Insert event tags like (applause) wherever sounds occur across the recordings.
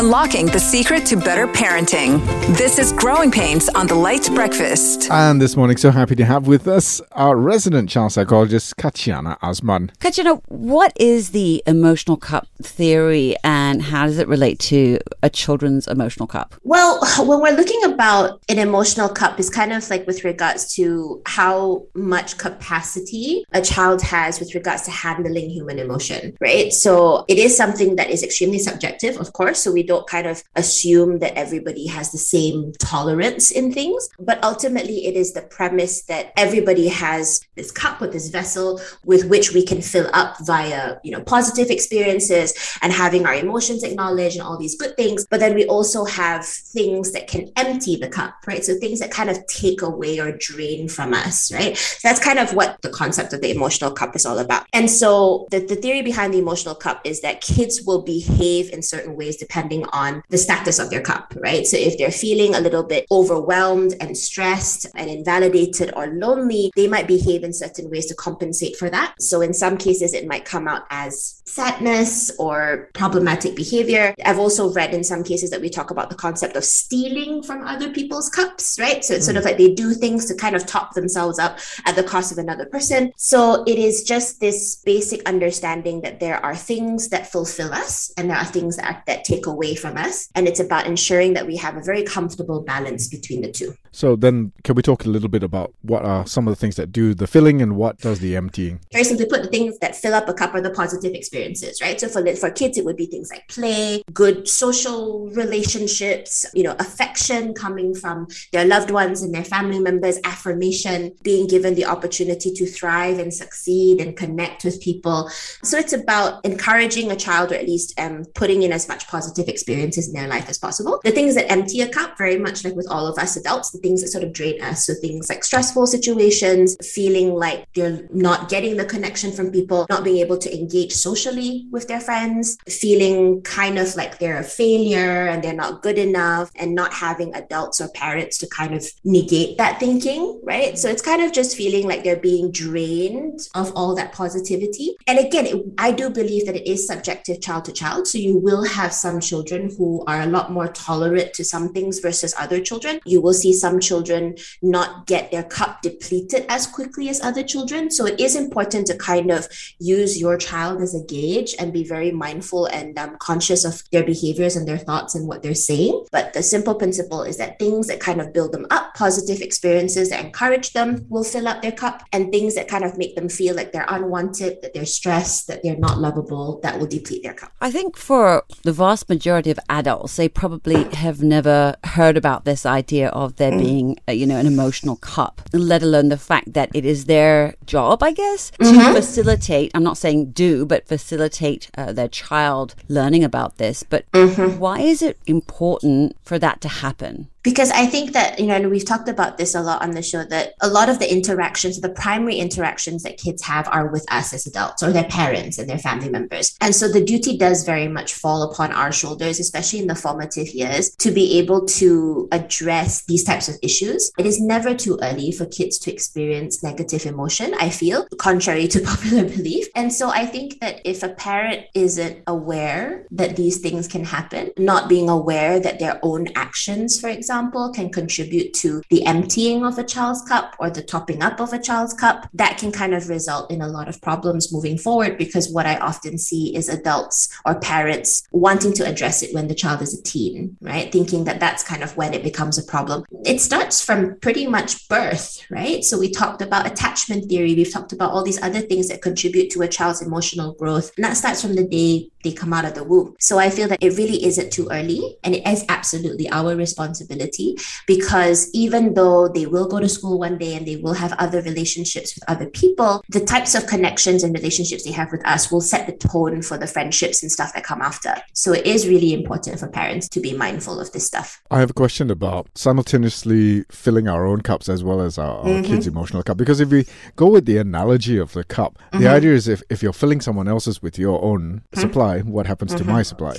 unlocking the secret to better parenting. This is Growing Pains on the LITE Breakfast. And this morning, so happy to have with us our resident child psychologist, Katyana Azman. Katyana, what is the emotional cup theory and how does it relate to a children's emotional cup? Well, when we're looking about an emotional cup, is kind of like with regards to how much capacity a child has with regards to handling human emotion, right? So it is something that is extremely subjective, of course. So we don't kind of assume that everybody has the same tolerance in things. But ultimately, it is the premise that everybody has this cup with this vessel with which we can fill up via, you know, positive experiences and having our emotions acknowledged and all these good things. But then we also have things that can empty the cup, right? So things that kind of take away or drain from us, right? So that's kind of what the concept of the emotional cup is all about. And so the, the theory behind the emotional cup is that kids will behave in certain ways depending on the status of their cup, right? So if they're feeling a little bit overwhelmed and stressed and invalidated or lonely, they might behave in certain ways to compensate for that. So in some cases, it might come out as sadness or problematic behavior. I've also read in some cases that we talk about the concept of stealing from other people's cups, right? So it's mm. sort of like they do things to kind of top themselves up at the cost of another person. So it is just this basic understanding that there are things that fulfill us and there are things that, that take away from us. And it's about ensuring that we have a very comfortable balance between the two. So then, can we talk a little bit about what are some of the things that do the filling and what does the emptying? Very simply put, the things that fill up a cup are the positive experiences, right? So for for kids, it would be things like play, good social relationships, you know, affection coming from their loved ones and their family members, affirmation, being given the opportunity to thrive and succeed and connect with people. So it's about encouraging a child, or at least um, putting in as much positive experiences in their life as possible. The things that empty a cup, very much like with all of us adults the things that sort of drain us. So things like stressful situations, feeling like they're not getting the connection from people, not being able to engage socially with their friends, feeling kind of like they're a failure and they're not good enough, and not having adults or parents to kind of negate that thinking, right? So it's kind of just feeling like they're being drained of all that positivity. And again, it, I do believe that it is subjective child to child. So you will have some children who are a lot more tolerant to some things versus other children. You will see some some children not get their cup depleted as quickly as other children. So it is important to kind of use your child as a gauge and be very mindful and um, conscious of their behaviors and their thoughts and what they're saying. But the simple principle is that things that kind of build them up, positive experiences that encourage them, will fill up their cup, and things that kind of make them feel like they're unwanted, that they're stressed, that they're not lovable, that will deplete their cup. I think for the vast majority of adults, they probably have never heard about this idea of there being, uh, you know, an emotional cup, let alone the fact that it is their job, I guess, to mm-hmm. facilitate, I'm not saying do, but facilitate uh, their child learning about this. But mm-hmm. why is it important for that to happen? Because I think that, you know, and we've talked about this a lot on the show that a lot of the interactions, the primary interactions that kids have are with us as adults or their parents and their family members. And so the duty does very much fall upon our shoulders, especially in the formative years, to be able to address these types of issues. It is never too early for kids to experience negative emotion, I feel, contrary to (laughs) popular belief. And so I think that if a parent isn't aware that these things can happen, not being aware that their own actions, for example, example, can contribute to the emptying of a child's cup or the topping up of a child's cup, that can kind of result in a lot of problems moving forward because what I often see is adults or parents wanting to address it when the child is a teen, right? Thinking that that's kind of when it becomes a problem. It starts from pretty much birth, right? So we talked about attachment theory, we've talked about all these other things that contribute to a child's emotional growth. And that starts from the day they come out of the womb. So I feel that it really isn't too early and it is absolutely our responsibility responsibility because even though they will go to school one day and they will have other relationships with other people, the types of connections and relationships they have with us will set the tone for the friendships and stuff that come after. So it is really important for parents to be mindful of this stuff. I have a question about simultaneously filling our own cups as well as our, our mm-hmm. kids' emotional cup. Because if we go with the analogy of the cup, mm-hmm. the idea is if, if you're filling someone else's with your own mm-hmm. supply, what happens to my mm-hmm. supply?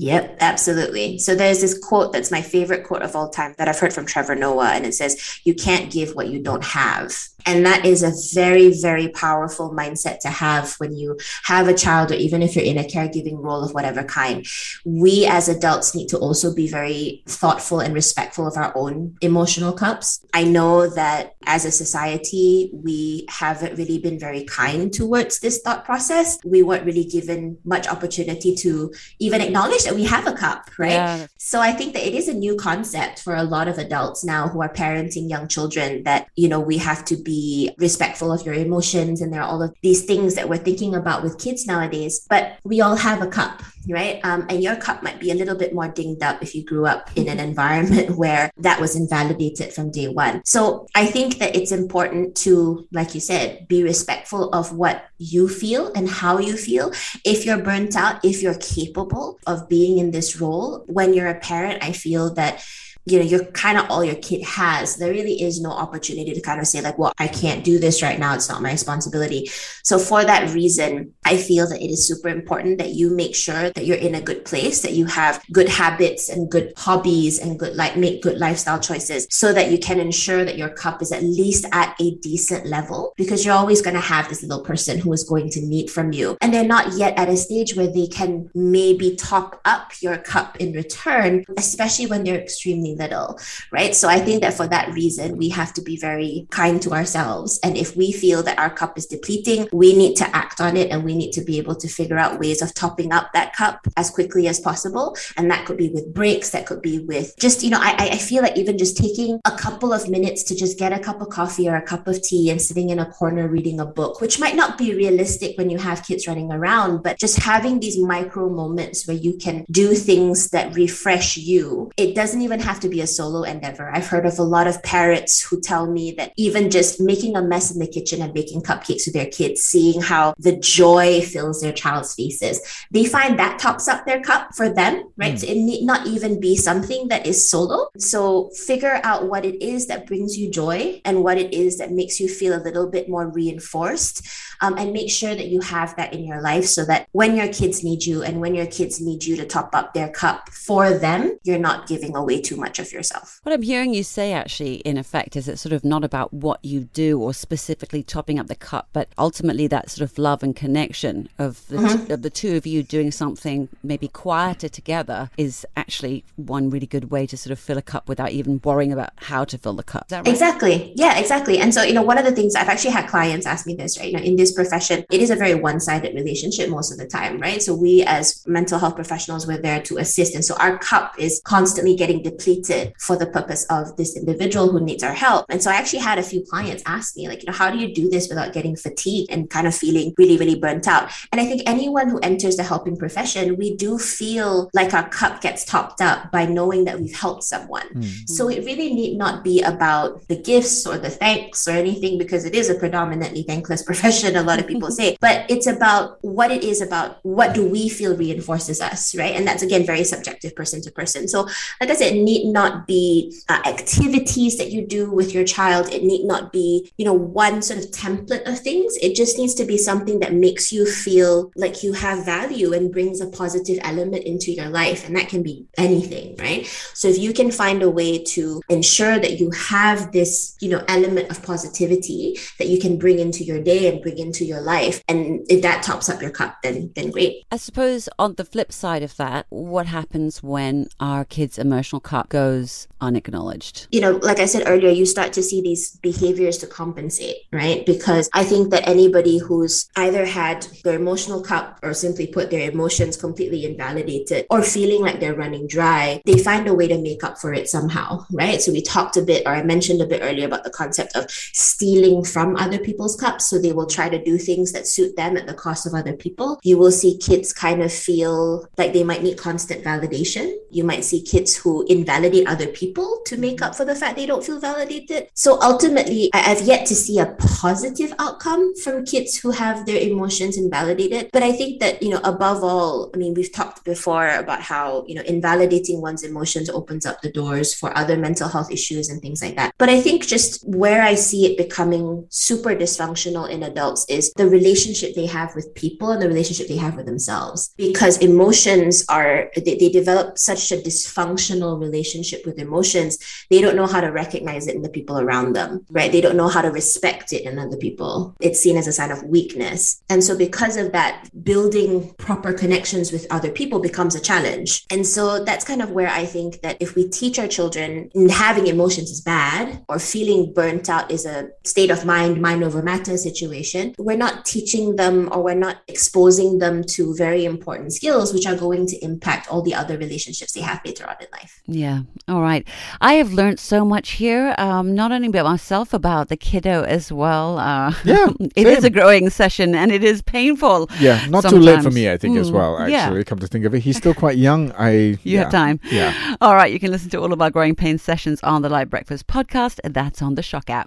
Yep, absolutely. So there's this quote that's my favorite quote of all time that I've heard from Trevor Noah, and it says, You can't give what you don't have. And that is a very, very powerful mindset to have when you have a child, or even if you're in a caregiving role of whatever kind. We as adults need to also be very thoughtful and respectful of our own emotional cups. I know that as a society, we haven't really been very kind towards this thought process. We weren't really given much opportunity to even acknowledge that we have a cup, right? Yeah. So I think that it is a new concept for a lot of adults now who are parenting young children that, you know, we have to be respectful of your emotions and there are all of these things that we're thinking about with kids nowadays. But we all have a cup, right? Um, and your cup might be a little bit more dinged up if you grew up in an environment (laughs) where that was invalidated from day one. So I think that it's important to, like you said, be respectful of what you feel and how you feel. If you're burnt out, if you're capable of being in this role, when you're a parent, I feel that you know you're kind of all your kid has there really is no opportunity to kind of say like well i can't do this right now. It's not my responsibility. So for that reason i feel that it is super important that you make sure that you're in a good place that you have good habits and good hobbies and good like make good lifestyle choices so that you can ensure that your cup is at least at a decent level because you're always going to have this little person who is going to need from you. And they're not yet at a stage where they can maybe top up your cup in return especially when they're extremely little, right? So I think that for that reason, we have to be very kind to ourselves. And if we feel that our cup is depleting, we need to act on it and we need to be able to figure out ways of topping up that cup as quickly as possible. And that could be with breaks, that could be with just, you know, I, I feel like even just taking a couple of minutes to just get a cup of coffee or a cup of tea and sitting in a corner reading a book, which might not be realistic when you have kids running around, but just having these micro moments where you can do things that refresh you. It doesn't even have to be a solo endeavor. I've heard of a lot of parents who tell me that even just making a mess in the kitchen and baking cupcakes with their kids, seeing how the joy fills their child's faces, they find that tops up their cup for them, right? Mm. So it need not even be something that is solo. So figure out what it is that brings you joy and what it is that makes you feel a little bit more reinforced. Um, and make sure that you have that in your life so that when your kids need you and when your kids need you to top up their cup for them, you're not giving away too much of yourself. What I'm hearing you say, actually, in effect, is it's sort of not about what you do or specifically topping up the cup, but ultimately that sort of love and connection of the, mm-hmm. t- of the two of you doing something maybe quieter together is actually one really good way to sort of fill a cup without even worrying about how to fill the cup. Right? Exactly. Yeah, exactly. And so, you know, one of the things I've actually had clients ask me this, right? You know, in this profession, it is a very one sided relationship most of the time, right? So we as mental health professionals, we're there to assist. And so our cup is constantly getting depleted for the purpose of this individual who needs our help. And so I actually had a few clients ask me, like, you know, how do you do this without getting fatigued and kind of feeling really, really burnt out? And I think anyone who enters the helping profession, we do feel like our cup gets topped up by knowing that we've helped someone. Mm-hmm. So it really need not be about the gifts or the thanks or anything, because it is a predominantly thankless (laughs) profession, a lot of people say, but it's about what it is about what do we feel reinforces us, right? And that's again very subjective person to person. So, like I said, need not be uh, activities that you do with your child. It need not be, you know, one sort of template of things. It just needs to be something that makes you feel like you have value and brings a positive element into your life. And that can be anything, right? So if you can find a way to ensure that you have this, you know, element of positivity that you can bring into your day and bring into your life, and if that tops up your cup, then then great. I suppose on the flip side of that, what happens when our kid's emotional cup goes unacknowledged? You know, like I said earlier, you start to see these behaviors to compensate, right? Because I think that anybody who's either had their emotional cup or simply put their emotions completely invalidated or feeling like they're running dry, they find a way to make up for it somehow, right? So we talked a bit, or I mentioned a bit earlier about the concept of stealing from other people's cups. So they will try to do things that suit them at the cost of other people. You will see kids kind of feel like they might need constant validation. You might see kids who invalidate other people to make up for the fact they don't feel validated. So ultimately, I, have yet to see a positive outcome from kids who have their emotions invalidated. But I think that, you know, above all, I mean, we've talked before about how, you know, invalidating one's emotions opens up the doors for other mental health issues and things like that. But I think just where I see it becoming super dysfunctional in adults is the relationship they have with people and the relationship they have with themselves. Because emotions are, they, they develop such a dysfunctional relationship with emotions, they don't know how to recognize it in the people around them, right? They don't know how to respect it in other people. It's seen as a sign of weakness. And so, because of that, building proper connections with other people becomes a challenge. And so, that's kind of where I think that if we teach our children having emotions is bad or feeling burnt out is a state of mind, mind over matter situation, we're not teaching them or we're not exposing them to very important skills, which are going to impact all the other relationships they have later on in life. Yeah. All right. I have learned so much here, um, not only about myself, about the kiddo as well. Uh, Yeah, (laughs) it is same. a growing session and it is painful. Yeah, not too late for me, I think, as Mm, well, yeah. actually, come to think of it. He's still quite young. I You yeah, have time. Yeah. All right. You can listen to all of our Growing pain sessions on the LITE Breakfast podcast. That's on the SYOK app.